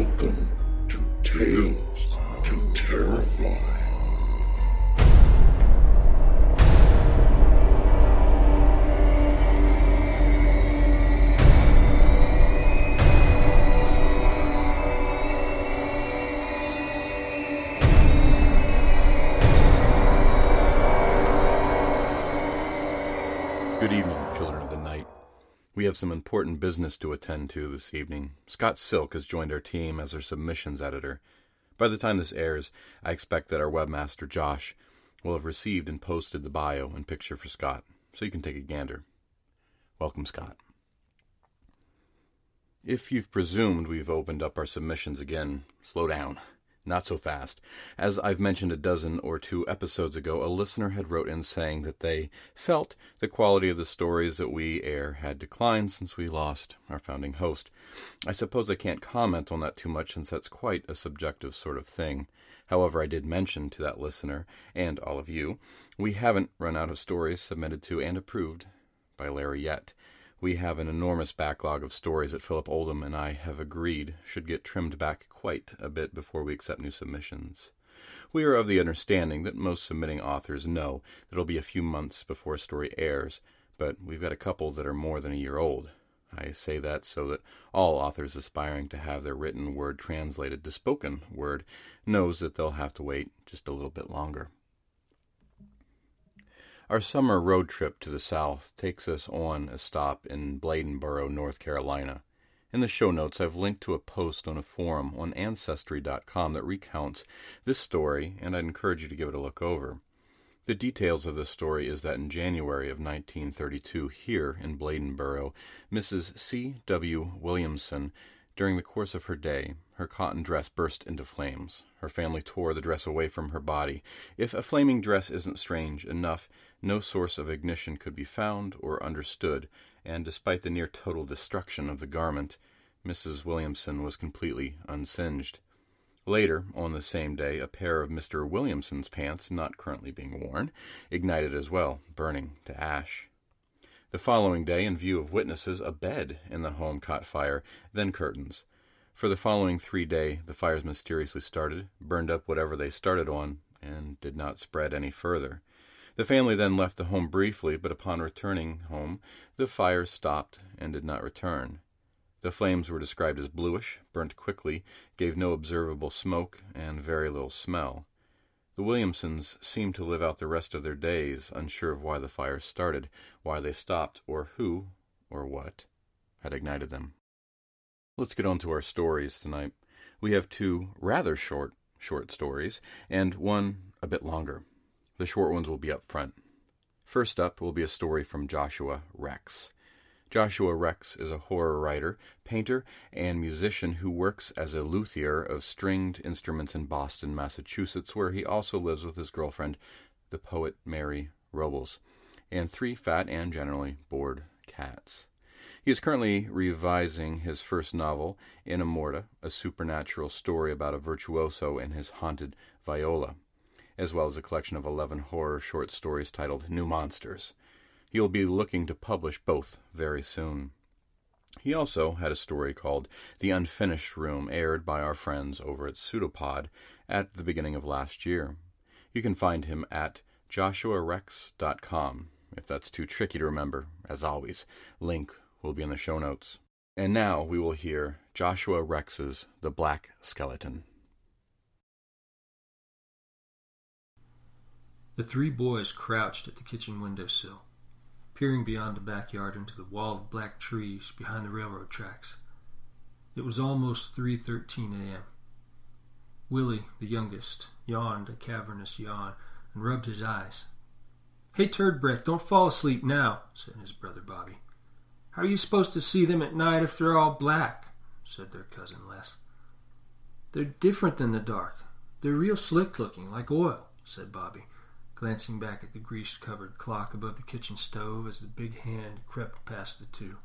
Welcome to Tales have some important business to attend to this evening. Scott Silk has joined our team as our submissions editor. By the time this airs, I expect that our webmaster, Josh, will have received and posted the bio and picture for Scott, so you can take a gander. Welcome, Scott. If you've presumed we've opened up our submissions again, slow down. Not so fast. As I've mentioned a dozen or two episodes ago, a listener had wrote in saying that they felt the quality of the stories that we air had declined since we lost our founding host. I suppose I can't comment on that too much since that's quite a subjective sort of thing. However, I did mention to that listener and all of you, we haven't run out of stories submitted to and approved by Larry yet. We have an enormous backlog of stories that Philip Oldham and I have agreed should get trimmed back quite a bit before we accept new submissions. We are of the understanding that most submitting authors know that it'll be a few months before a story airs, but we've got a couple that are more than a year old. I say that so that all authors aspiring to have their written word translated to spoken word knows that they'll have to wait just a little bit longer. Our summer road trip to the south takes us on a stop in Bladenboro, North Carolina. In the show notes, I've linked to a post on a forum on Ancestry.com that recounts this story, and I'd encourage you to give it a look over. The details of this story is that in January of 1932, here in Bladenboro, Mrs. C. W. Williamson, during the course of her day, her cotton dress burst into flames. Her family tore the dress away from her body. If a flaming dress isn't strange enough, no source of ignition could be found or understood, and despite the near total destruction of the garment, Mrs. Williamson was completely unsinged. Later, on the same day, a pair of Mr. Williamson's pants, not currently being worn, ignited as well, burning to ash. The following day, in view of witnesses, a bed in the home caught fire, then curtains. For the following three day, the fires mysteriously started, burned up whatever they started on, and did not spread any further. The family then left the home briefly, but upon returning home, the fire stopped and did not return. The flames were described as bluish, burnt quickly, gave no observable smoke, and very little smell. The Williamsons seemed to live out the rest of their days, unsure of why the fire started, why they stopped, or who, or what, had ignited them. Let's get on to our stories tonight. We have two rather short, short stories, and one a bit longer. The short ones will be up front. First up will be a story from Joshua Rex. Joshua Rex is a horror writer, painter, and musician who works as a luthier of stringed instruments in Boston, Massachusetts, where he also lives with his girlfriend, the poet Mary Robles, and three fat and generally bored cats. He is currently revising his first novel, Inamorta, a supernatural story about a virtuoso and his haunted viola. as well as a collection of 11 horror short stories titled New Monsters. He'll be looking to publish both very soon. He also had a story called The Unfinished Room, aired by our friends over at Pseudopod at the beginning of last year. You can find him at joshuarex.com. If that's too tricky to remember, as always, link will be in the show notes. And now we will hear Joshua Rex's The Black Skeleton. The three boys crouched at the kitchen windowsill, peering beyond the backyard into the wall of black trees behind the railroad tracks. It was almost 3:13 a.m. Willie, the youngest, yawned a cavernous yawn and rubbed his eyes. "Hey, Turd Breath, don't fall asleep now," said his brother Bobby. "How are you supposed to see them at night if they're all black?" said their cousin Les. "They're different than the dark. They're real slick looking, like oil," said Bobby, glancing back at the grease-covered clock above the kitchen stove as the big hand crept past the two.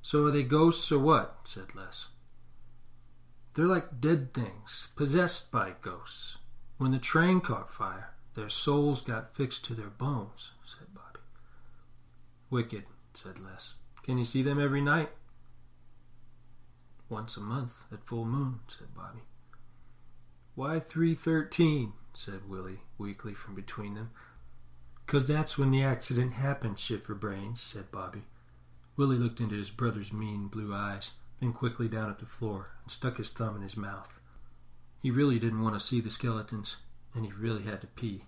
"So are they ghosts or what?" said Les. They're like dead things, possessed by ghosts. When the train caught fire, their souls got fixed to their bones, said Bobby. Wicked, said Les. Can you see them every night? Once a month, at full moon, said Bobby. Why three thirteen? Said Willie, weakly from between them. "'Cause that's when the accident happened, shit for brains, said Bobby. Willie looked into his brother's mean blue eyes, then quickly down at the floor, and stuck his thumb in his mouth. He really didn't want to see the skeletons, and he really had to pee.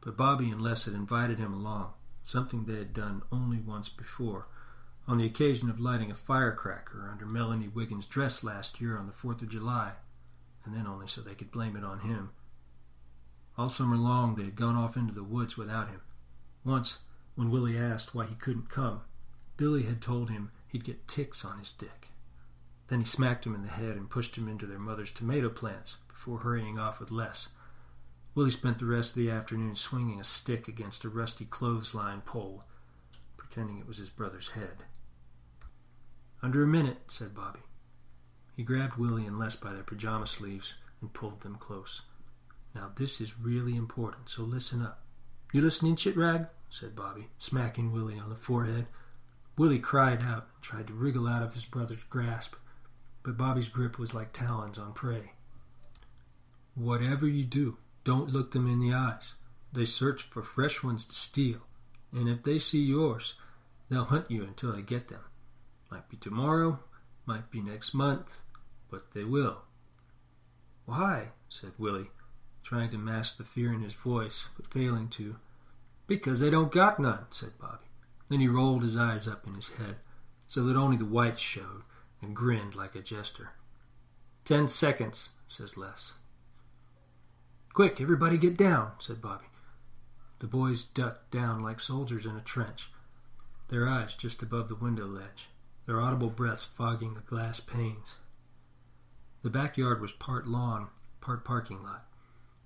But Bobby and Les had invited him along, something they had done only once before, on the occasion of lighting a firecracker under Melanie Wiggins' dress last year on the Fourth of July, and then only so they could blame it on him. All summer long they had gone off into the woods without him. Once, when Willie asked why he couldn't come, Billy had told him he'd get ticks on his dick. Then he smacked him in the head and pushed him into their mother's tomato plants before hurrying off with Les. Willie spent the rest of the afternoon swinging a stick against a rusty clothesline pole, pretending it was his brother's head. Under a minute, said Bobby. He grabbed Willie and Les by their pajama sleeves and pulled them close. Now this is really important, so listen up. You listening, Chitrag? said Bobby, smacking Willie on the forehead. Willie cried out and tried to wriggle out of his brother's grasp, but Bobby's grip was like talons on prey. Whatever you do, don't look them in the eyes. They search for fresh ones to steal, and if they see yours, they'll hunt you until they get them. Might be tomorrow, might be next month, but they will. Why? said Willie, trying to mask the fear in his voice, but failing to. Because they don't got none, said Bobby. Then he rolled his eyes up in his head, so that only the whites showed, and grinned like a jester. Ten seconds, says Les. Quick, everybody get down, said Bobby. The boys ducked down like soldiers in a trench, their eyes just above the window ledge, their audible breaths fogging the glass panes. The backyard was part lawn, part parking lot.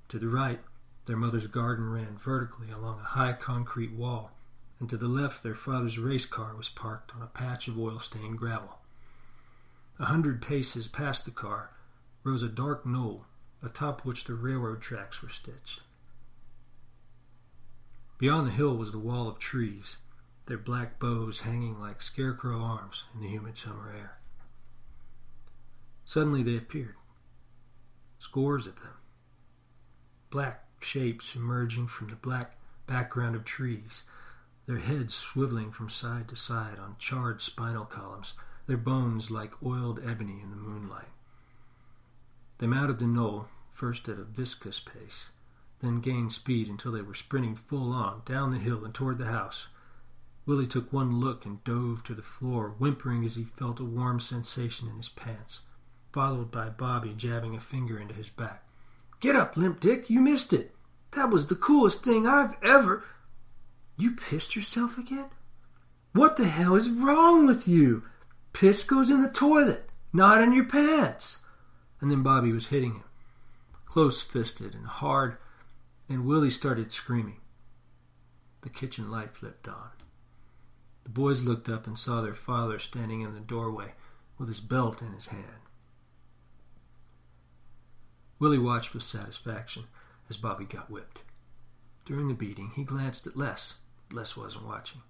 To the right, their mother's garden ran vertically along a high concrete wall, and to the left their father's race car was parked on a patch of oil-stained gravel. A hundred paces past the car rose a dark knoll atop which the railroad tracks were stitched. Beyond the hill was the wall of trees, their black boughs hanging like scarecrow arms in the humid summer air. Suddenly they appeared, scores of them, black shapes emerging from the black background of trees, their heads swiveling from side to side on charred spinal columns, their bones like oiled ebony in the moonlight. They mounted the knoll, first at a viscous pace, then gained speed until they were sprinting full on down the hill and toward the house. Willie took one look and dove to the floor, whimpering as he felt a warm sensation in his pants, followed by Bobby jabbing a finger into his back. Get up, Limp Dick, you missed it. That was the coolest thing I've ever. You pissed yourself again? What the hell is wrong with you? Piss goes in the toilet, not in your pants and then Bobby was hitting him, close fisted and hard, and Willie started screaming. The kitchen light flipped on. The boys looked up and saw their father standing in the doorway with his belt in his hand. Willie watched with satisfaction as Bobby got whipped. During the beating, he glanced at Les. Les wasn't watching.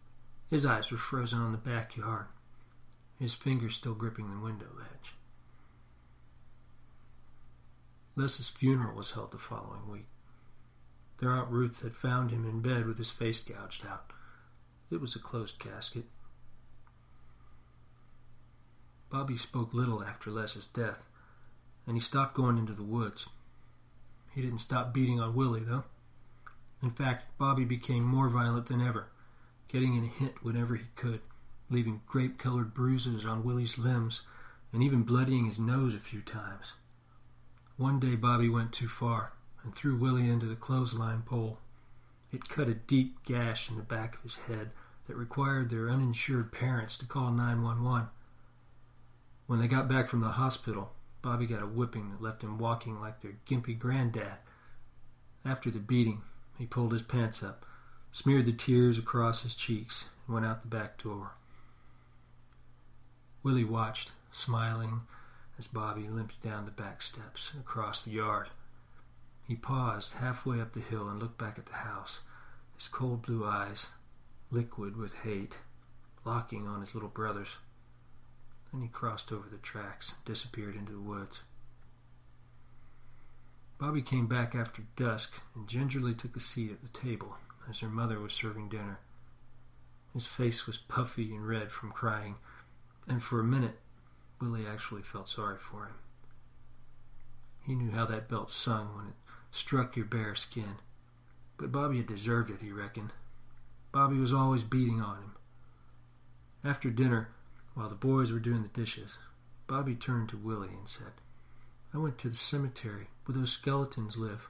His eyes were frozen on the backyard, his fingers still gripping the window ledge. Les's funeral was held the following week. Their Aunt Ruth had found him in bed with his face gouged out. It was a closed casket. Bobby spoke little after Les's death, and he stopped going into the woods. He didn't stop beating on Willie, though. In fact, Bobby became more violent than ever, getting in a hit whenever he could, leaving grape colored bruises on Willie's limbs, and even bloodying his nose a few times. One day Bobby went too far and threw Willie into the clothesline pole. It cut a deep gash in the back of his head that required their uninsured parents to call 911. When they got back from the hospital, Bobby got a whipping that left him walking like their gimpy granddad. After the beating, he pulled his pants up, smeared the tears across his cheeks, and went out the back door. Willie watched, smiling, as Bobby limped down the back steps and across the yard. He paused halfway up the hill and looked back at the house, his cold blue eyes, liquid with hate, locking on his little brothers. Then he crossed over the tracks and disappeared into the woods. Bobby came back after dusk and gingerly took a seat at the table as her mother was serving dinner. His face was puffy and red from crying, and for a minute Willie actually felt sorry for him. He knew how that belt sung when it struck your bare skin, but Bobby had deserved it, he reckoned. Bobby was always beating on him. After dinner, while the boys were doing the dishes, Bobby turned to Willie and said, I went to the cemetery where those skeletons live.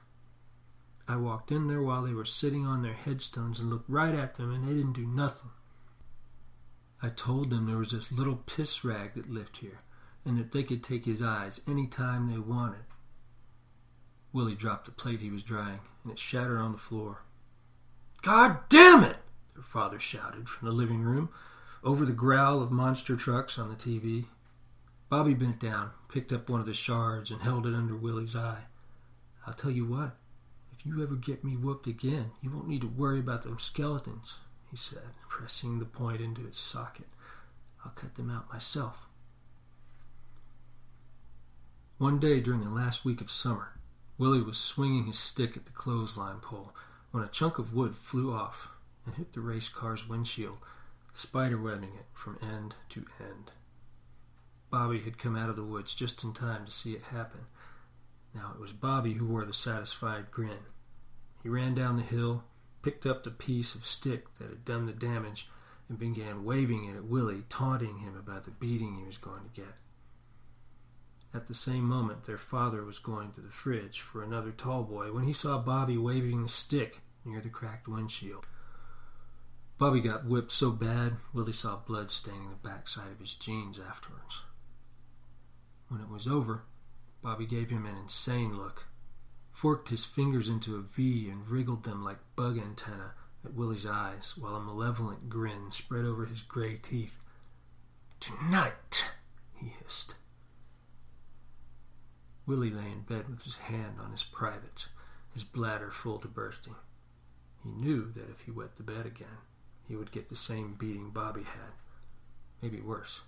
I walked in there while they were sitting on their headstones and looked right at them, and they didn't do nothing. I told them there was this little piss rag that lived here, and that they could take his eyes any time they wanted. Willie dropped the plate he was drying, and it shattered on the floor. God damn it! their father shouted from the living room, over the growl of monster trucks on the TV. Bobby bent down, picked up one of the shards, and held it under Willie's eye. I'll tell you what, if you ever get me whooped again, you won't need to worry about them skeletons, he said, pressing the point into its socket. I'll cut them out myself. One day during the last week of summer, Willie was swinging his stick at the clothesline pole when a chunk of wood flew off and hit the race car's windshield, spiderwebbing it from end to end. Bobby had come out of the woods just in time to see it happen. Now it was Bobby who wore the satisfied grin. He ran down the hill, picked up the piece of stick that had done the damage, and began waving it at Willie, taunting him about the beating he was going to get. At the same moment, their father was going to the fridge for another tall boy when he saw Bobby waving the stick near the cracked windshield. Bobby got whipped so bad, Willie saw blood staining the backside of his jeans afterwards. When it was over, Bobby gave him an insane look, forked his fingers into a V and wriggled them like bug antennae at Willie's eyes, while a malevolent grin spread over his gray teeth. Tonight, he hissed. Willie lay in bed with his hand on his privates, his bladder full to bursting. He knew that if he wet the bed again, he would get the same beating Bobby had, maybe worse.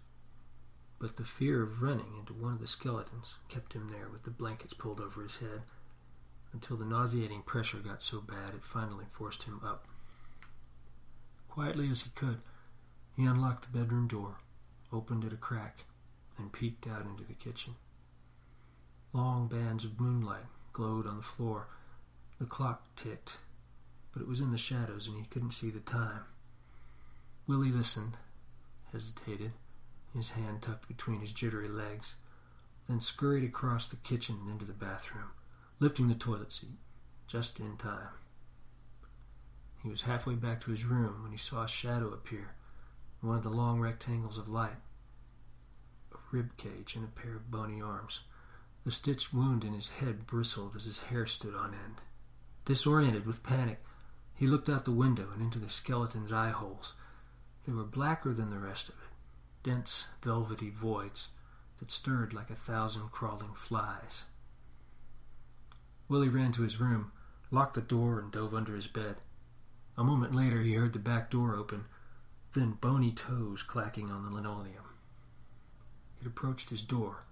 But the fear of running into one of the skeletons kept him there with the blankets pulled over his head until the nauseating pressure got so bad it finally forced him up. Quietly as he could, he unlocked the bedroom door, opened it a crack, and peeked out into the kitchen. Long bands of moonlight glowed on the floor. The clock ticked, but it was in the shadows and he couldn't see the time. Willie listened, hesitated, his hand tucked between his jittery legs, then scurried across the kitchen and into the bathroom, lifting the toilet seat just in time. He was halfway back to his room when he saw a shadow appear in one of the long rectangles of light. A rib cage and a pair of bony arms. The stitched wound in his head bristled as his hair stood on end. Disoriented with panic, he looked out the window and into the skeleton's eye holes. They were blacker than the rest of it, dense, velvety voids that stirred like a thousand crawling flies. Willie ran to his room, locked the door, and dove under his bed. A moment later, he heard the back door open, then bony toes clacking on the linoleum. It approached his door,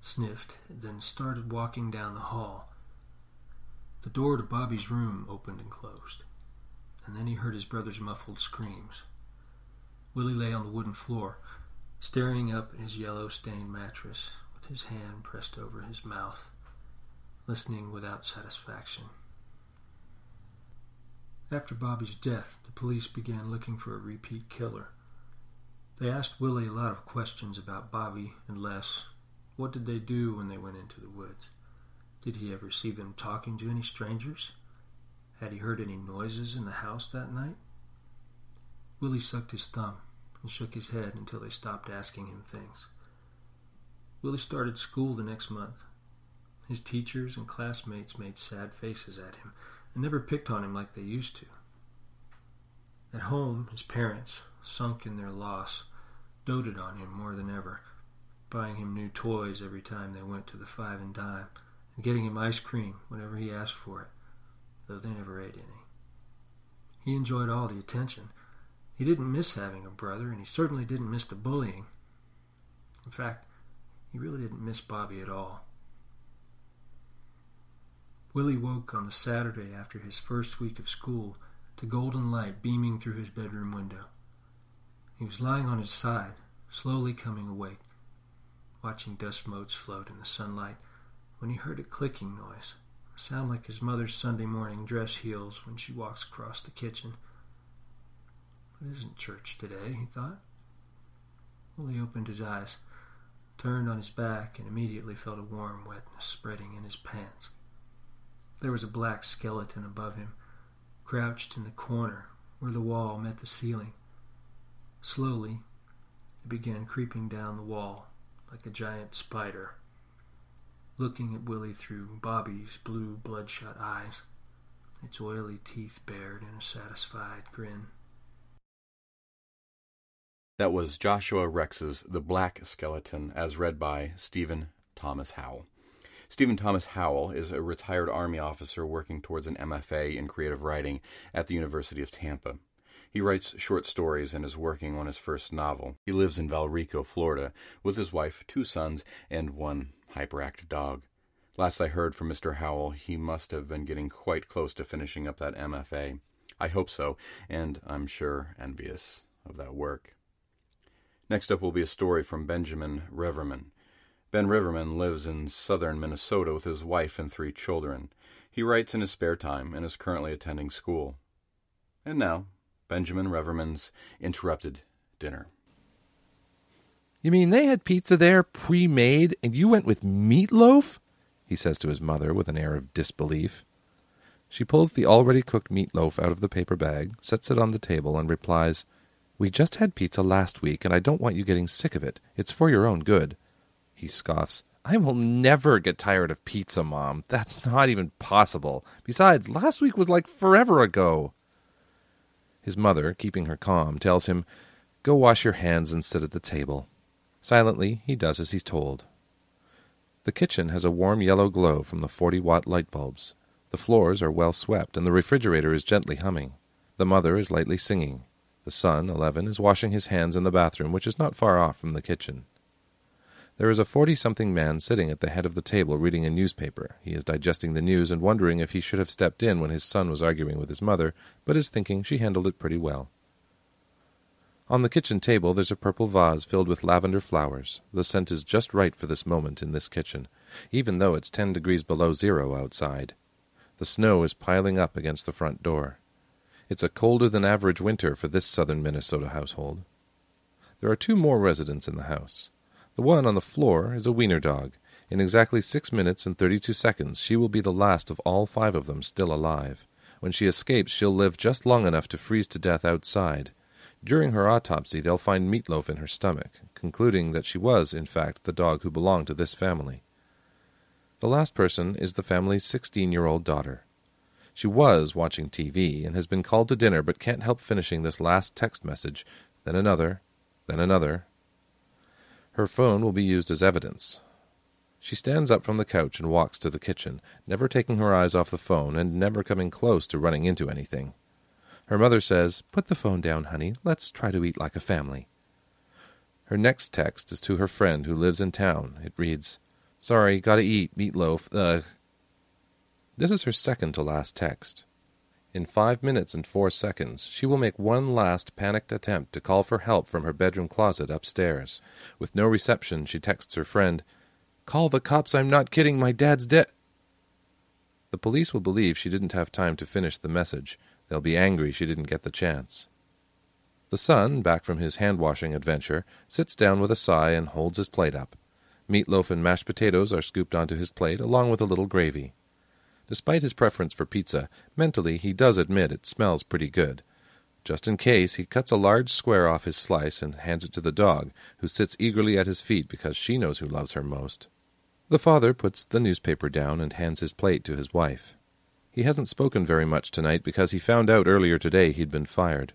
sniffed, then started walking down the hall. The door to Bobby's room opened and closed, and then he heard his brother's muffled screams. Willie lay on the wooden floor, staring up at his yellow stained mattress, with his hand pressed over his mouth, listening without satisfaction. After Bobby's death, the police began looking for a repeat killer. They asked Willie a lot of questions about Bobby and Les. What did they do when they went into the woods? Did he ever see them talking to any strangers? Had he heard any noises in the house that night? Willie sucked his thumb and shook his head until they stopped asking him things. Willie started school the next month. His teachers and classmates made sad faces at him and never picked on him like they used to. At home, his parents, sunk in their loss, doted on him more than ever, buying him new toys every time they went to the five and dime, and getting him ice cream whenever he asked for it, though they never ate any. He enjoyed all the attention. He didn't miss having a brother, and he certainly didn't miss the bullying. In fact, he really didn't miss Bobby at all. Willie woke on the Saturday after his first week of school to golden light beaming through his bedroom window. He was lying on his side, slowly coming awake, watching dust motes float in the sunlight, when he heard a clicking noise, a sound like his mother's Sunday morning dress heels when she walks across the kitchen. It isn't church today, he thought. Willie opened his eyes, turned on his back, and immediately felt a warm wetness spreading in his pants. There was a black skeleton above him, crouched in the corner where the wall met the ceiling. Slowly, it began creeping down the wall like a giant spider, looking at Willie through Bobby's blue bloodshot eyes, its oily teeth bared in a satisfied grin. That was Joshua Rex's The Black Skeleton, as read by Steven Thomas Howell. Steven Thomas Howell is a retired Army officer working towards an MFA in creative writing at the University of Tampa. He writes short stories and is working on his first novel. He lives in Valrico, Florida, with his wife, two sons, and one hyperactive dog. Last I heard from Mr. Howell, he must have been getting quite close to finishing up that MFA. I hope so, and I'm sure envious of that work. Next up will be a story from Benjamin Reverman. Ben Reverman lives in southern Minnesota with his wife and three children. He writes in his spare time and is currently attending school. And now, Benjamin Reverman's interrupted dinner. You mean they had pizza there pre made and you went with meatloaf? he says to his mother with an air of disbelief. She pulls the already cooked meatloaf out of the paper bag, sets it on the table, and replies, We just had pizza last week, and I don't want you getting sick of it. It's for your own good. He scoffs. I will never get tired of pizza, Mom. That's not even possible. Besides, last week was like forever ago. His mother, keeping her calm, tells him, Go wash your hands and sit at the table. Silently, he does as he's told. The kitchen has a warm yellow glow from the forty watt light bulbs. The floors are well swept, and the refrigerator is gently humming. The mother is lightly singing. The son, eleven, is washing his hands in the bathroom, which is not far off from the kitchen. There is a forty something man sitting at the head of the table reading a newspaper. He is digesting the news and wondering if he should have stepped in when his son was arguing with his mother, but is thinking she handled it pretty well. On the kitchen table there's a purple vase filled with lavender flowers. The scent is just right for this moment in this kitchen, even though it's ten degrees below zero outside. The snow is piling up against the front door. It's a colder than average winter for this southern Minnesota household. There are two more residents in the house. The one on the floor is a wiener dog. In exactly six minutes and thirty-two seconds she will be the last of all five of them still alive. When she escapes she'll live just long enough to freeze to death outside. During her autopsy they'll find meatloaf in her stomach, concluding that she was, in fact, the dog who belonged to this family. The last person is the family's sixteen-year-old daughter. She was watching TV and has been called to dinner but can't help finishing this last text message, then another, then another, her phone will be used as evidence. She stands up from the couch and walks to the kitchen, never taking her eyes off the phone and never coming close to running into anything. Her mother says, Put the phone down, honey. Let's try to eat like a family. Her next text is to her friend who lives in town. It reads, Sorry, gotta eat, meatloaf, ugh. This is her second to last text. In five minutes and four seconds, she will make one last panicked attempt to call for help from her bedroom closet upstairs. With no reception, she texts her friend, Call the cops, I'm not kidding, my dad's dead. The police will believe she didn't have time to finish the message. They'll be angry she didn't get the chance. The son, back from his hand washing adventure, sits down with a sigh and holds his plate up. Meatloaf and mashed potatoes are scooped onto his plate, along with a little gravy. Despite his preference for pizza, mentally he does admit it smells pretty good. Just in case, he cuts a large square off his slice and hands it to the dog, who sits eagerly at his feet because she knows who loves her most. The father puts the newspaper down and hands his plate to his wife. He hasn't spoken very much tonight because he found out earlier today he'd been fired.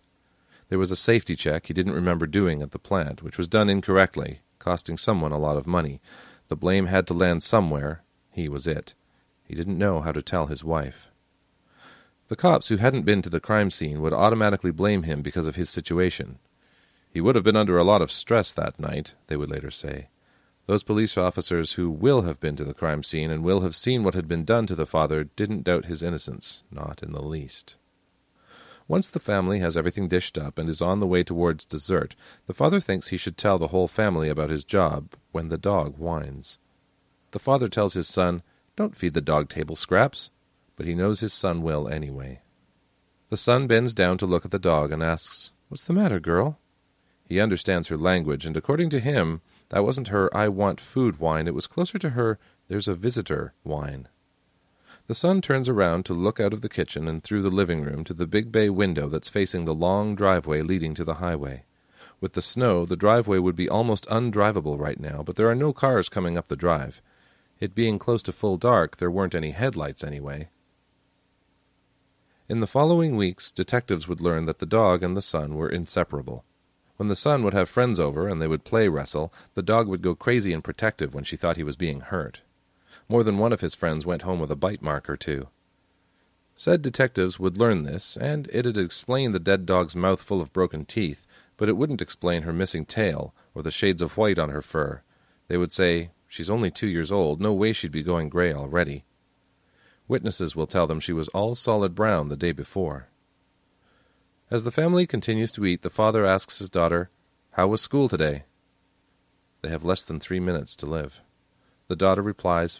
There was a safety check he didn't remember doing at the plant, which was done incorrectly, costing someone a lot of money. The blame had to land somewhere. He was it. He didn't know how to tell his wife. The cops who hadn't been to the crime scene would automatically blame him because of his situation. He would have been under a lot of stress that night, they would later say. Those police officers who will have been to the crime scene and will have seen what had been done to the father didn't doubt his innocence, not in the least. Once the family has everything dished up and is on the way towards dessert, the father thinks he should tell the whole family about his job when the dog whines. The father tells his son, Don't feed the dog table scraps, but he knows his son will anyway. The son bends down to look at the dog and asks, What's the matter, girl? He understands her language, and according to him, that wasn't her I want food wine, it was closer to her there's a visitor wine. The son turns around to look out of the kitchen and through the living room to the big bay window that's facing the long driveway leading to the highway. With the snow, the driveway would be almost undrivable right now, but there are no cars coming up the drive. It being close to full dark, there weren't any headlights anyway. In the following weeks, detectives would learn that the dog and the son were inseparable. When the son would have friends over and they would play wrestle, the dog would go crazy and protective when she thought he was being hurt. More than one of his friends went home with a bite mark or two. Said detectives would learn this, and it'd explain the dead dog's mouth full of broken teeth, but it wouldn't explain her missing tail or the shades of white on her fur. They would say, She's only two years old, no way she'd be going gray already. Witnesses will tell them she was all solid brown the day before. As the family continues to eat, the father asks his daughter, How was school today? They have less than three minutes to live. The daughter replies,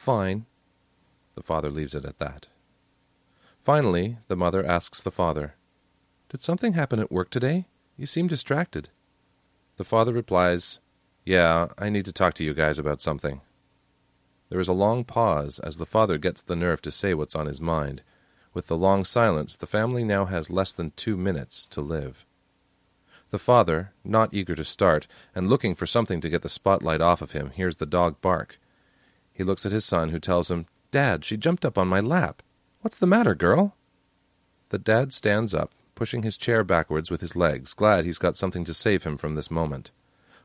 Fine. The father leaves it at that. Finally, the mother asks the father, Did something happen at work today? You seem distracted. The father replies, Yeah, I need to talk to you guys about something. There is a long pause as the father gets the nerve to say what's on his mind. With the long silence, the family now has less than two minutes to live. The father, not eager to start, and looking for something to get the spotlight off of him, hears the dog bark. He looks at his son, who tells him, Dad, she jumped up on my lap. What's the matter, girl? The dad stands up, pushing his chair backwards with his legs, glad he's got something to save him from this moment.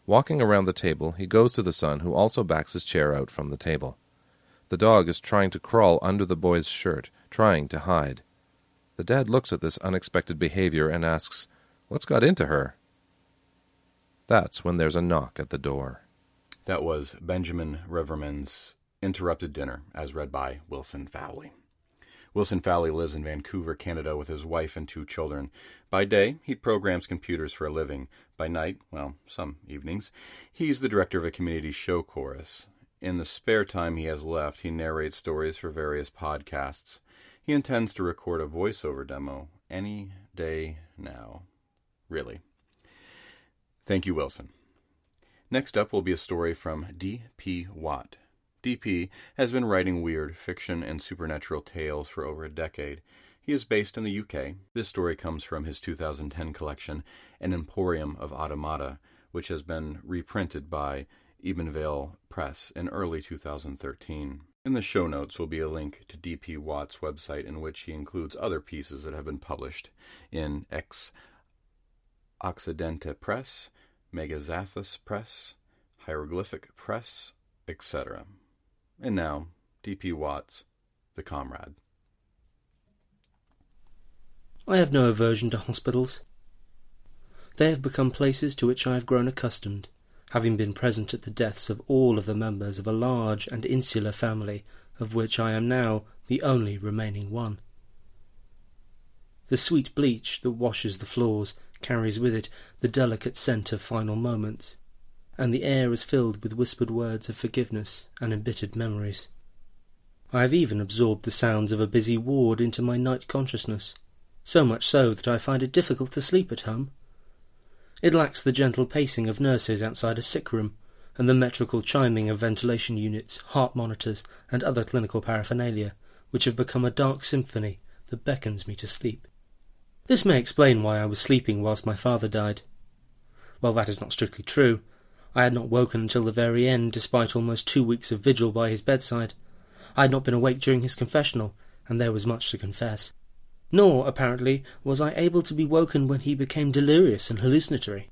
Walking around the table, he goes to the son, who also backs his chair out from the table. The dog is trying to crawl under the boy's shirt, trying to hide. The dad looks at this unexpected behavior and asks, What's got into her? That's when there's a knock at the door. That was Benjamin Reverman's Interrupted Dinner, as read by Wilson Fowlie. Wilson Fowlie lives in Vancouver, Canada, with his wife and two children. By day, he programs computers for a living. By night, well, some evenings, he's the director of a community show chorus. In the spare time he has left, he narrates stories for various podcasts. He intends to record a voiceover demo any day now. Really. Thank you, Wilson. Next up will be a story from D.P. Watt. D.P. has been writing weird fiction and supernatural tales for over a decade. He is based in the UK. This story comes from his 2010 collection, An Emporium of Automata, which has been reprinted by Eibonvale Press in early 2013. In the show notes will be a link to D.P. Watt's website in which he includes other pieces that have been published in Ex Occidente Press, Megazanthus Press, Hieroglyphic Press, etc. And now, D.P. Watt's, The Comrade. I have no aversion to hospitals. They have become places to which I have grown accustomed, having been present at the deaths of all of the members of a large and insular family, of which I am now the only remaining one. The sweet bleach that washes the floors carries with it the delicate scent of final moments, and the air is filled with whispered words of forgiveness and embittered memories. I have even absorbed the sounds of a busy ward into my night consciousness, so much so that I find it difficult to sleep at home. It lacks the gentle pacing of nurses outside a sick room, and the metrical chiming of ventilation units, heart monitors, and other clinical paraphernalia, which have become a dark symphony that beckons me to sleep. This may explain why I was sleeping whilst my father died. Well, that is not strictly true. I had not woken until the very end, despite almost two weeks of vigil by his bedside. I had not been awake during his confessional, and there was much to confess. Nor, apparently, was I able to be woken when he became delirious and hallucinatory.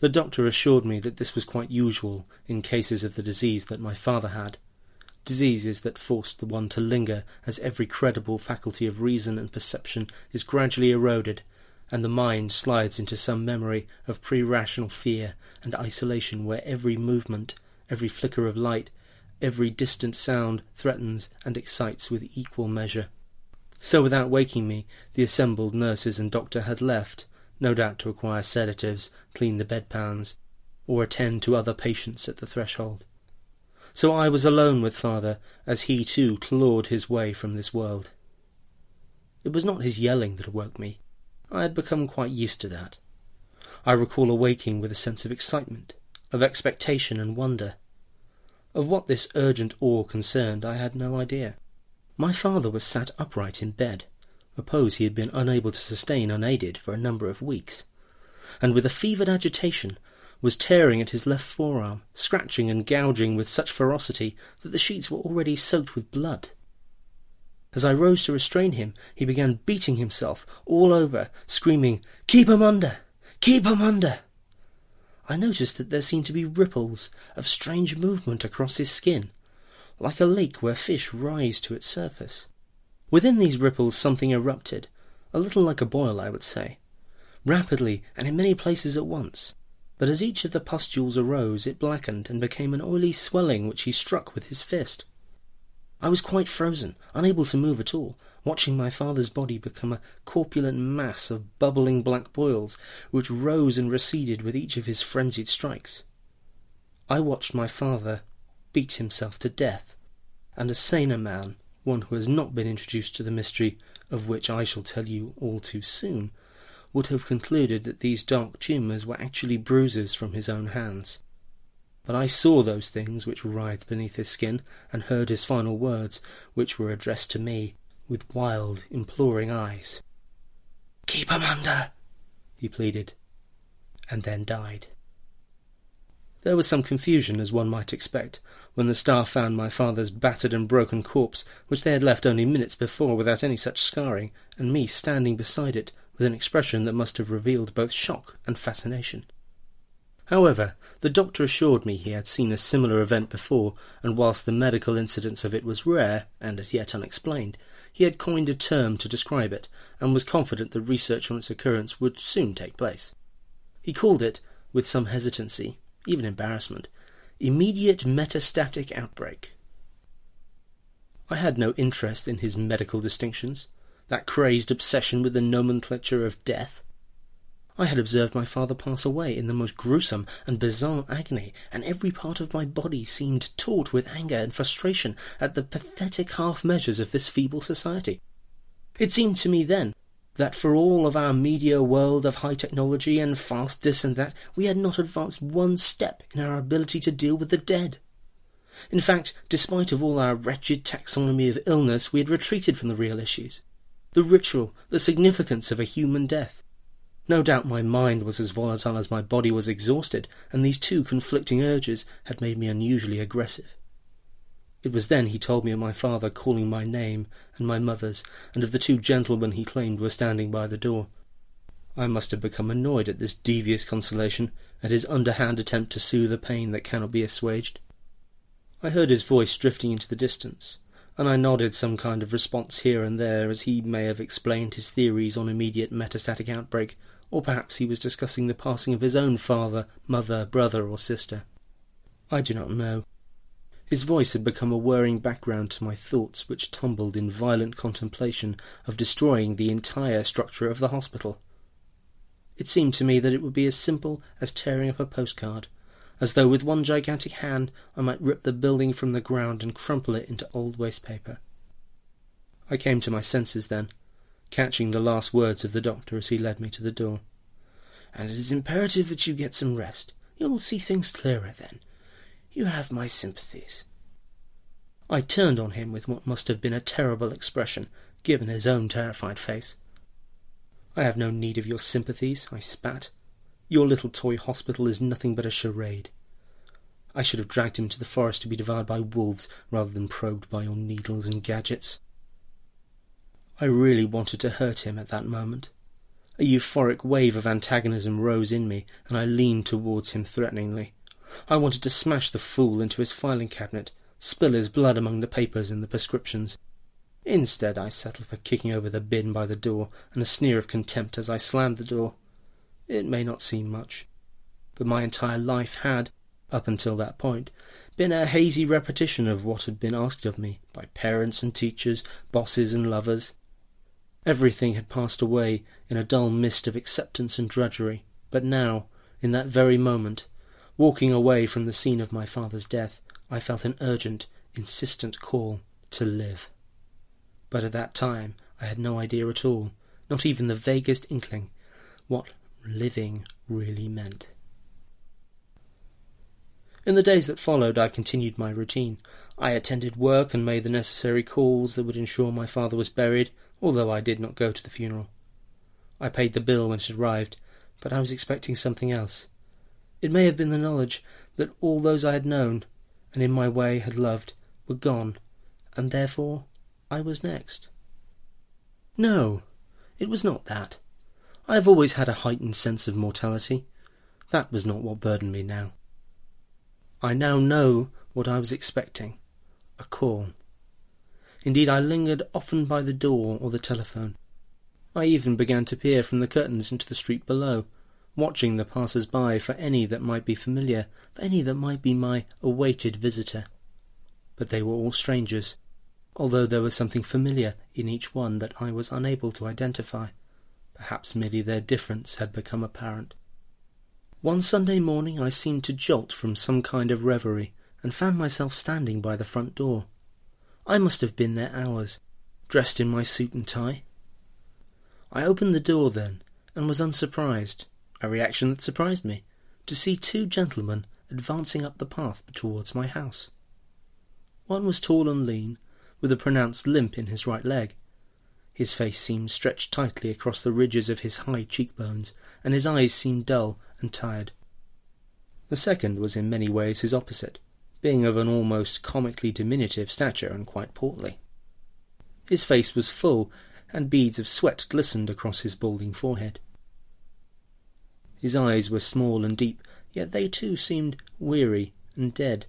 The doctor assured me that this was quite usual in cases of the disease that my father had, diseases that forced the one to linger as every credible faculty of reason and perception is gradually eroded, and the mind slides into some memory of pre-rational fear and isolation where every movement, every flicker of light, every distant sound threatens and excites with equal measure. So without waking me, the assembled nurses and doctor had left, no doubt to acquire sedatives, clean the bedpans, or attend to other patients at the threshold. So I was alone with father as he too clawed his way from this world. It was not his yelling that awoke me. I had become quite used to that. I recall awaking with a sense of excitement, of expectation and wonder. Of what this urgent awe concerned, I had no idea. My father was sat upright in bed, a pose he had been unable to sustain unaided for a number of weeks, and with a fevered agitation was tearing at his left forearm, scratching and gouging with such ferocity that the sheets were already soaked with blood. As I rose to restrain him, he began beating himself all over, screaming, Keep him under! Keep him under! I noticed that there seemed to be ripples of strange movement across his skin, like a lake where fish rise to its surface. Within these ripples something erupted, a little like a boil, I would say, rapidly and in many places at once. But as each of the pustules arose, it blackened and became an oily swelling which he struck with his fist. I was quite frozen, unable to move at all, watching my father's body become a corpulent mass of bubbling black boils, which rose and receded with each of his frenzied strikes. I watched my father beat himself to death, and a saner man, one who has not been introduced to the mystery of which I shall tell you all too soon, would have concluded that these dark tumours were actually bruises from his own hands. But I saw those things which writhed beneath his skin, and heard his final words, which were addressed to me with wild, imploring eyes. "'Keep 'em under, he pleaded, and then died. There was some confusion, as one might expect, when the staff found my father's battered and broken corpse, which they had left only minutes before without any such scarring, and me standing beside it with an expression that must have revealed both shock and fascination. However, the doctor assured me he had seen a similar event before, and whilst the medical incidence of it was rare, and as yet unexplained, he had coined a term to describe it, and was confident that research on its occurrence would soon take place. He called it, with some hesitancy, even embarrassment, immediate metastatic outbreak. I had no interest in his medical distinctions, that crazed obsession with the nomenclature of death. I had observed my father pass away in the most gruesome and bizarre agony, and every part of my body seemed taut with anger and frustration at the pathetic half measures of this feeble society. It seemed to me then that for all of our media world of high technology and fast this and that, we had not advanced one step in our ability to deal with the dead. In fact, despite of all our wretched taxonomy of illness, we had retreated from the real issues. The ritual, the significance of a human death. No doubt my mind was as volatile as my body was exhausted, and these two conflicting urges had made me unusually aggressive. It was then he told me of my father calling my name and my mother's, and of the two gentlemen he claimed were standing by the door. I must have become annoyed at this devious consolation, at his underhand attempt to soothe a pain that cannot be assuaged. I heard his voice drifting into the distance, and I nodded some kind of response here and there as he may have explained his theories on immediate metastatic outbreak, or perhaps he was discussing the passing of his own father, mother, brother, or sister. I do not know. His voice had become a whirring background to my thoughts, which tumbled in violent contemplation of destroying the entire structure of the hospital. It seemed to me that it would be as simple as tearing up a postcard, as though with one gigantic hand I might rip the building from the ground and crumple it into old waste paper. I came to my senses then, catching the last words of the doctor as he led me to the door. And it is imperative that you get some rest. You'll see things clearer then. You have my sympathies. I turned on him with what must have been a terrible expression, given his own terrified face. I have no need of your sympathies, I spat. Your little toy hospital is nothing but a charade. I should have dragged him to the forest to be devoured by wolves rather than probed by your needles and gadgets. I really wanted to hurt him at that moment. A euphoric wave of antagonism rose in me, and I leaned towards him threateningly. I wanted to smash the fool into his filing cabinet, spill his blood among the papers and the prescriptions. Instead, I settled for kicking over the bin by the door and a sneer of contempt as I slammed the door. It may not seem much, but my entire life had, up until that point, been a hazy repetition of what had been asked of me by parents and teachers, bosses and lovers. Everything had passed away in a dull mist of acceptance and drudgery, but now, in that very moment, Walking away from the scene of my father's death, I felt an urgent, insistent call to live. But at that time I had no idea at all, not even the vaguest inkling, what living really meant. In the days that followed, I continued my routine. I attended work and made the necessary calls that would ensure my father was buried, although I did not go to the funeral. I paid the bill when it arrived, but I was expecting something else. It may have been the knowledge that all those I had known, and in my way had loved, were gone, and therefore I was next. No, it was not that. I have always had a heightened sense of mortality. That was not what burdened me now. I now know what I was expecting a call. Indeed, I lingered often by the door or the telephone. I even began to peer from the curtains into the street below, watching the passers-by for any that might be familiar, for any that might be my awaited visitor. But they were all strangers, although there was something familiar in each one that I was unable to identify. Perhaps merely their difference had become apparent. One Sunday morning I seemed to jolt from some kind of reverie, and found myself standing by the front door. I must have been there hours, dressed in my suit and tie. I opened the door then, and was unsurprised a reaction that surprised me, to see two gentlemen advancing up the path towards my house. One was tall and lean, with a pronounced limp in his right leg. His face seemed stretched tightly across the ridges of his high cheekbones, and his eyes seemed dull and tired. The second was in many ways his opposite, being of an almost comically diminutive stature and quite portly. His face was full, and beads of sweat glistened across his balding forehead. His eyes were small and deep, yet they too seemed weary and dead.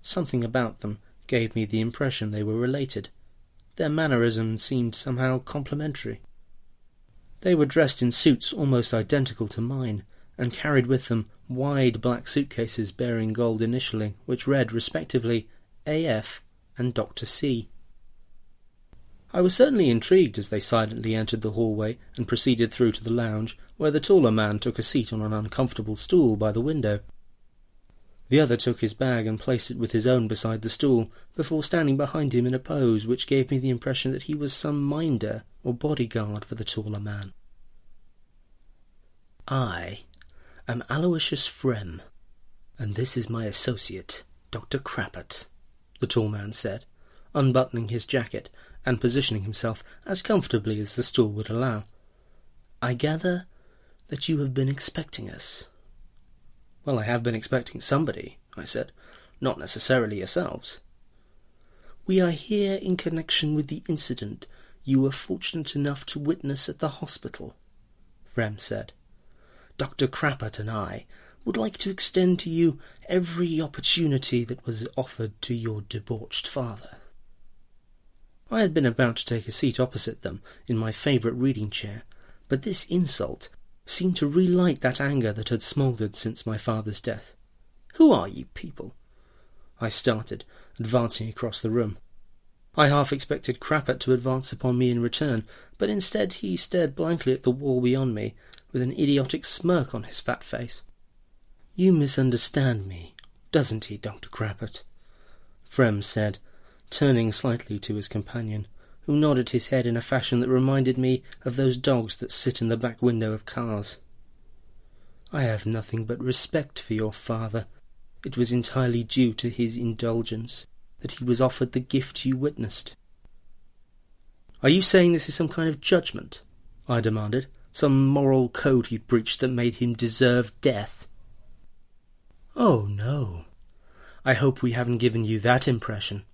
Something about them gave me the impression they were related. Their mannerisms seemed somehow complementary. They were dressed in suits almost identical to mine, and carried with them wide black suitcases bearing gold initialing, which read respectively AF and Dr. C. I was certainly intrigued as they silently entered the hallway and proceeded through to the lounge, where the taller man took a seat on an uncomfortable stool by the window. The other took his bag and placed it with his own beside the stool, before standing behind him in a pose which gave me the impression that he was some minder or bodyguard for the taller man. I am Aloysius Frem, and this is my associate, Dr. Crappert, the tall man said, unbuttoning his jacket and positioning himself as comfortably as the stool would allow. I gather that you have been expecting us. Well, I have been expecting somebody, I said, not necessarily yourselves. We are here in connection with the incident you were fortunate enough to witness at the hospital, Frem said. Dr. Crappert and I would like to extend to you every opportunity that was offered to your debauched father. I had been about to take a seat opposite them in my favourite reading chair, but this insult seemed to relight that anger that had smouldered since my father's death. Who are you people? I started, advancing across the room. I half expected Crappert to advance upon me in return, but instead he stared blankly at the wall beyond me, with an idiotic smirk on his fat face. You misunderstand me, doesn't he, Dr. Crappert? Frem said, turning slightly to his companion who nodded his head in a fashion that reminded me of those dogs that sit in the back window of cars. I have nothing but respect for your father. It was entirely due to his indulgence that he was offered the gift you witnessed. Are you saying this is some kind of judgment? I demanded. Some moral code he breached that made him deserve death? Oh, no. I hope we haven't given you that impression.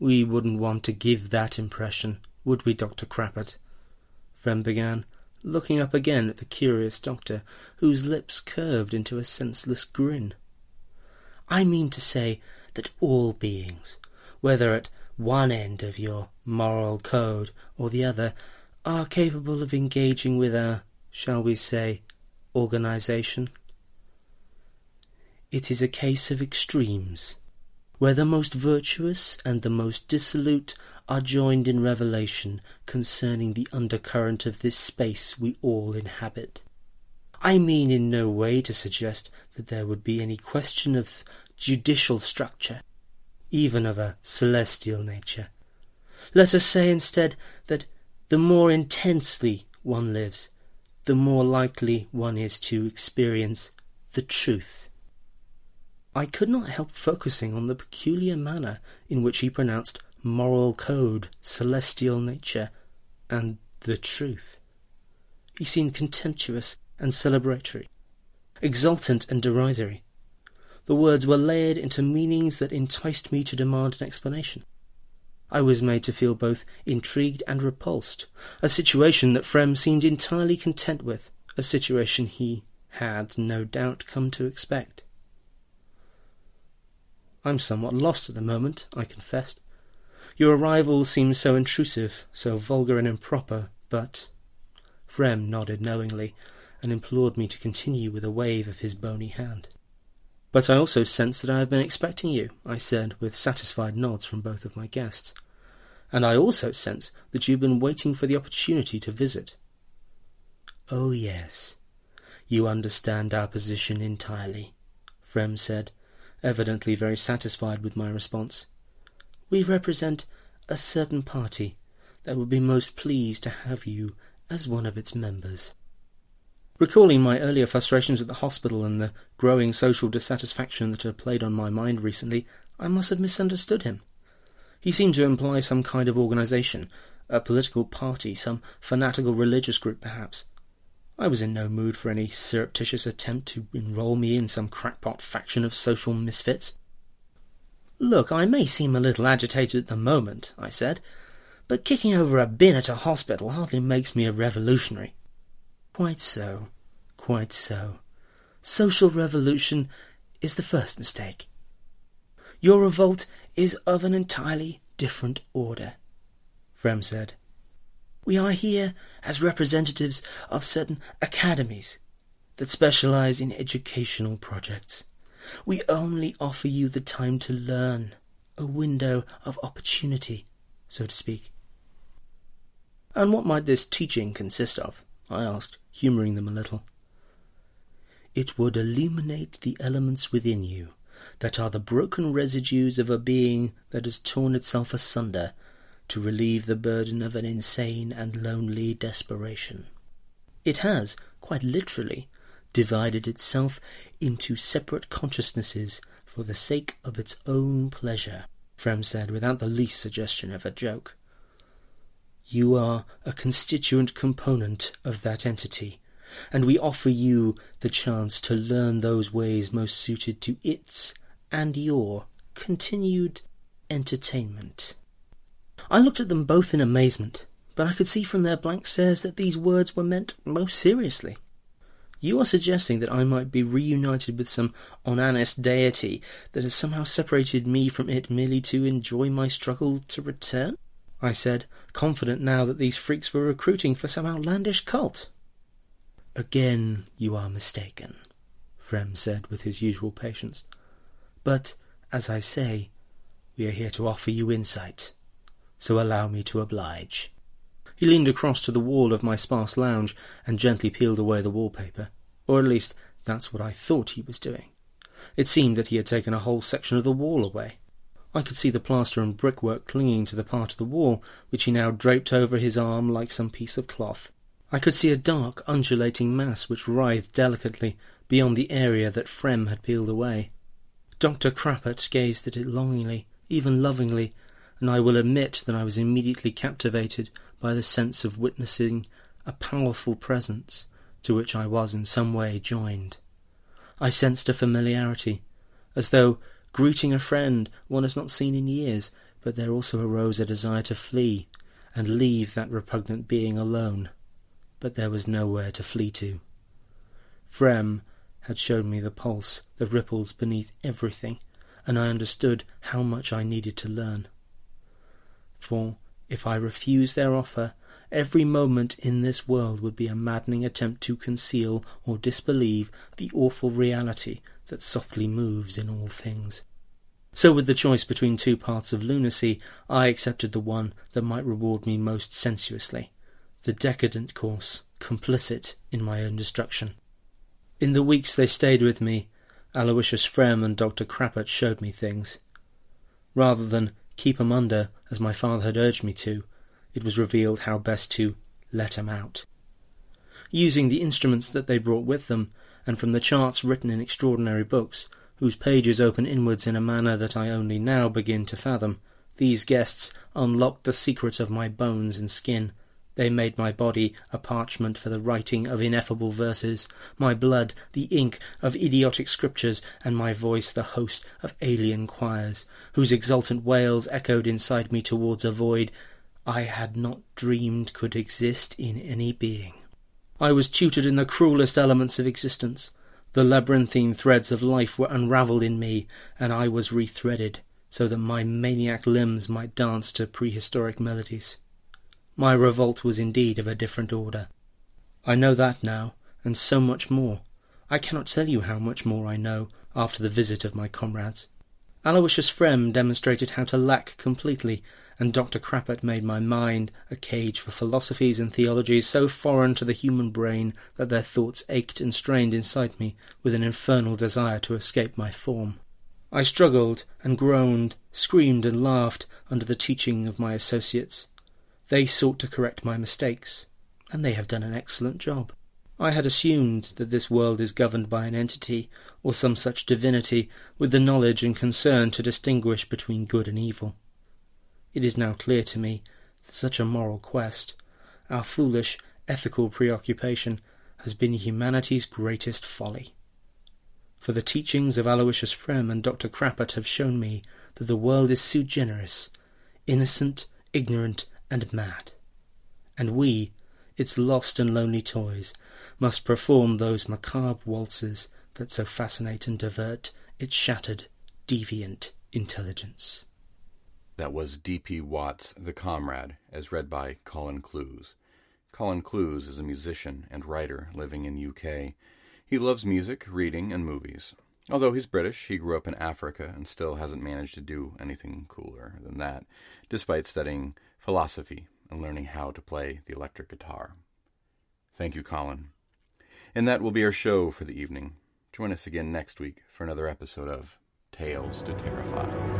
We wouldn't want to give that impression, would we, Dr. Crappert? Frem began, looking up again at the curious doctor, whose lips curved into a senseless grin. I mean to say that all beings, whether at one end of your moral code or the other, are capable of engaging with our, shall we say, organization. It is a case of extremes where the most virtuous and the most dissolute are joined in revelation concerning the undercurrent of this space we all inhabit. I mean in no way to suggest that there would be any question of judicial structure, even of a celestial nature. Let us say instead that the more intensely one lives, the more likely one is to experience the truth. I could not help focusing on the peculiar manner in which he pronounced moral code, celestial nature, and the truth. He seemed contemptuous and celebratory, exultant and derisory. The words were layered into meanings that enticed me to demand an explanation. I was made to feel both intrigued and repulsed, a situation that Frem seemed entirely content with, a situation he had no doubt come to expect. I'm somewhat lost at the moment, I confessed. Your arrival seems so intrusive, so vulgar and improper, but... Frem nodded knowingly, and implored me to continue with a wave of his bony hand. But I also sense that I have been expecting you, I said, with satisfied nods from both of my guests. And I also sense that you've been waiting for the opportunity to visit. Oh, yes. You understand our position entirely, Frem said, evidently very satisfied with my response. We represent a certain party that would be most pleased to have you as one of its members. Recalling my earlier frustrations at the hospital and the growing social dissatisfaction that had played on my mind recently, I must have misunderstood him. He seemed to imply some kind of organization, a political party, some fanatical religious group perhaps. I was in no mood for any surreptitious attempt to enroll me in some crackpot faction of social misfits. Look, I may seem a little agitated at the moment, I said, but kicking over a bin at a hospital hardly makes me a revolutionary. Quite so, quite so. Social revolution is the first mistake. Your revolt is of an entirely different order, Frem said. We are here as representatives of certain academies that specialize in educational projects. We only offer you the time to learn, a window of opportunity, so to speak. And what might this teaching consist of? I asked, humouring them a little. It would illuminate the elements within you that are the broken residues of a being that has torn itself asunder to relieve the burden of an insane and lonely desperation. It has, quite literally, divided itself into separate consciousnesses for the sake of its own pleasure, Frem said without the least suggestion of a joke. You are a constituent component of that entity, and we offer you the chance to learn those ways most suited to its and your continued entertainment. I looked at them both in amazement, but I could see from their blank stares that these words were meant most seriously. You are suggesting that I might be reunited with some onanist deity that has somehow separated me from it merely to enjoy my struggle to return? I said, confident now that these freaks were recruiting for some outlandish cult. Again, you are mistaken, Frem said with his usual patience. But, as I say, we are here to offer you insight so allow me to oblige. He leaned across to the wall of my sparse lounge and gently peeled away the wallpaper, or at least that's what I thought he was doing. It seemed that he had taken a whole section of the wall away. I could see the plaster and brickwork clinging to the part of the wall which he now draped over his arm like some piece of cloth. I could see a dark, undulating mass which writhed delicately beyond the area that Frem had peeled away. Dr. Crappert gazed at it longingly, even lovingly, and I will admit that I was immediately captivated by the sense of witnessing a powerful presence to which I was in some way joined. I sensed a familiarity, as though greeting a friend one has not seen in years, but there also arose a desire to flee and leave that repugnant being alone. But there was nowhere to flee to. Frem had shown me the pulse, the ripples beneath everything, and I understood how much I needed to learn for if I refused their offer, every moment in this world would be a maddening attempt to conceal or disbelieve the awful reality that softly moves in all things. So, with the choice between two paths of lunacy, I accepted the one that might reward me most sensuously, the decadent course, complicit in my own destruction. In the weeks they stayed with me, Aloysius Frem and Dr. Crappert showed me things. Rather than keep 'em under, as my father had urged me to, it was revealed how best to let 'em out. Using the instruments that they brought with them, and from the charts written in extraordinary books, whose pages open inwards in a manner that I only now begin to fathom, these guests unlocked the secret of my bones and skin, they made my body a parchment for the writing of ineffable verses, my blood the ink of idiotic scriptures, and my voice the host of alien choirs, whose exultant wails echoed inside me towards a void I had not dreamed could exist in any being. I was tutored in the cruelest elements of existence. The labyrinthine threads of life were unravelled in me, and I was rethreaded, so that my maniac limbs might dance to prehistoric melodies. My revolt was indeed of a different order. I know that now, and so much more. I cannot tell you how much more I know after the visit of my comrades. Aloysius Frem demonstrated how to lack completely, and Dr. Crappert made my mind a cage for philosophies and theologies so foreign to the human brain that their thoughts ached and strained inside me with an infernal desire to escape my form. I struggled and groaned, screamed and laughed under the teaching of my associates. They sought to correct my mistakes, and they have done an excellent job. I had assumed that this world is governed by an entity, or some such divinity, with the knowledge and concern to distinguish between good and evil. It is now clear to me that such a moral quest, our foolish ethical preoccupation, has been humanity's greatest folly. For the teachings of Aloysius Frem and Dr. Crappert have shown me that the world is sui generis, innocent, ignorant, and mad. And we, its lost and lonely toys, must perform those macabre waltzes that so fascinate and divert its shattered, deviant intelligence. That was D.P. Watt's The Comrade, as read by Colin Clews. Colin Clews is a musician and writer living in UK. He loves music, reading, and movies. Although he's British, he grew up in Africa and still hasn't managed to do anything cooler than that, despite studying philosophy and learning how to play the electric guitar. Thank you, Colin. And that will be our show for the evening. Join us again next week for another episode of Tales to Terrify.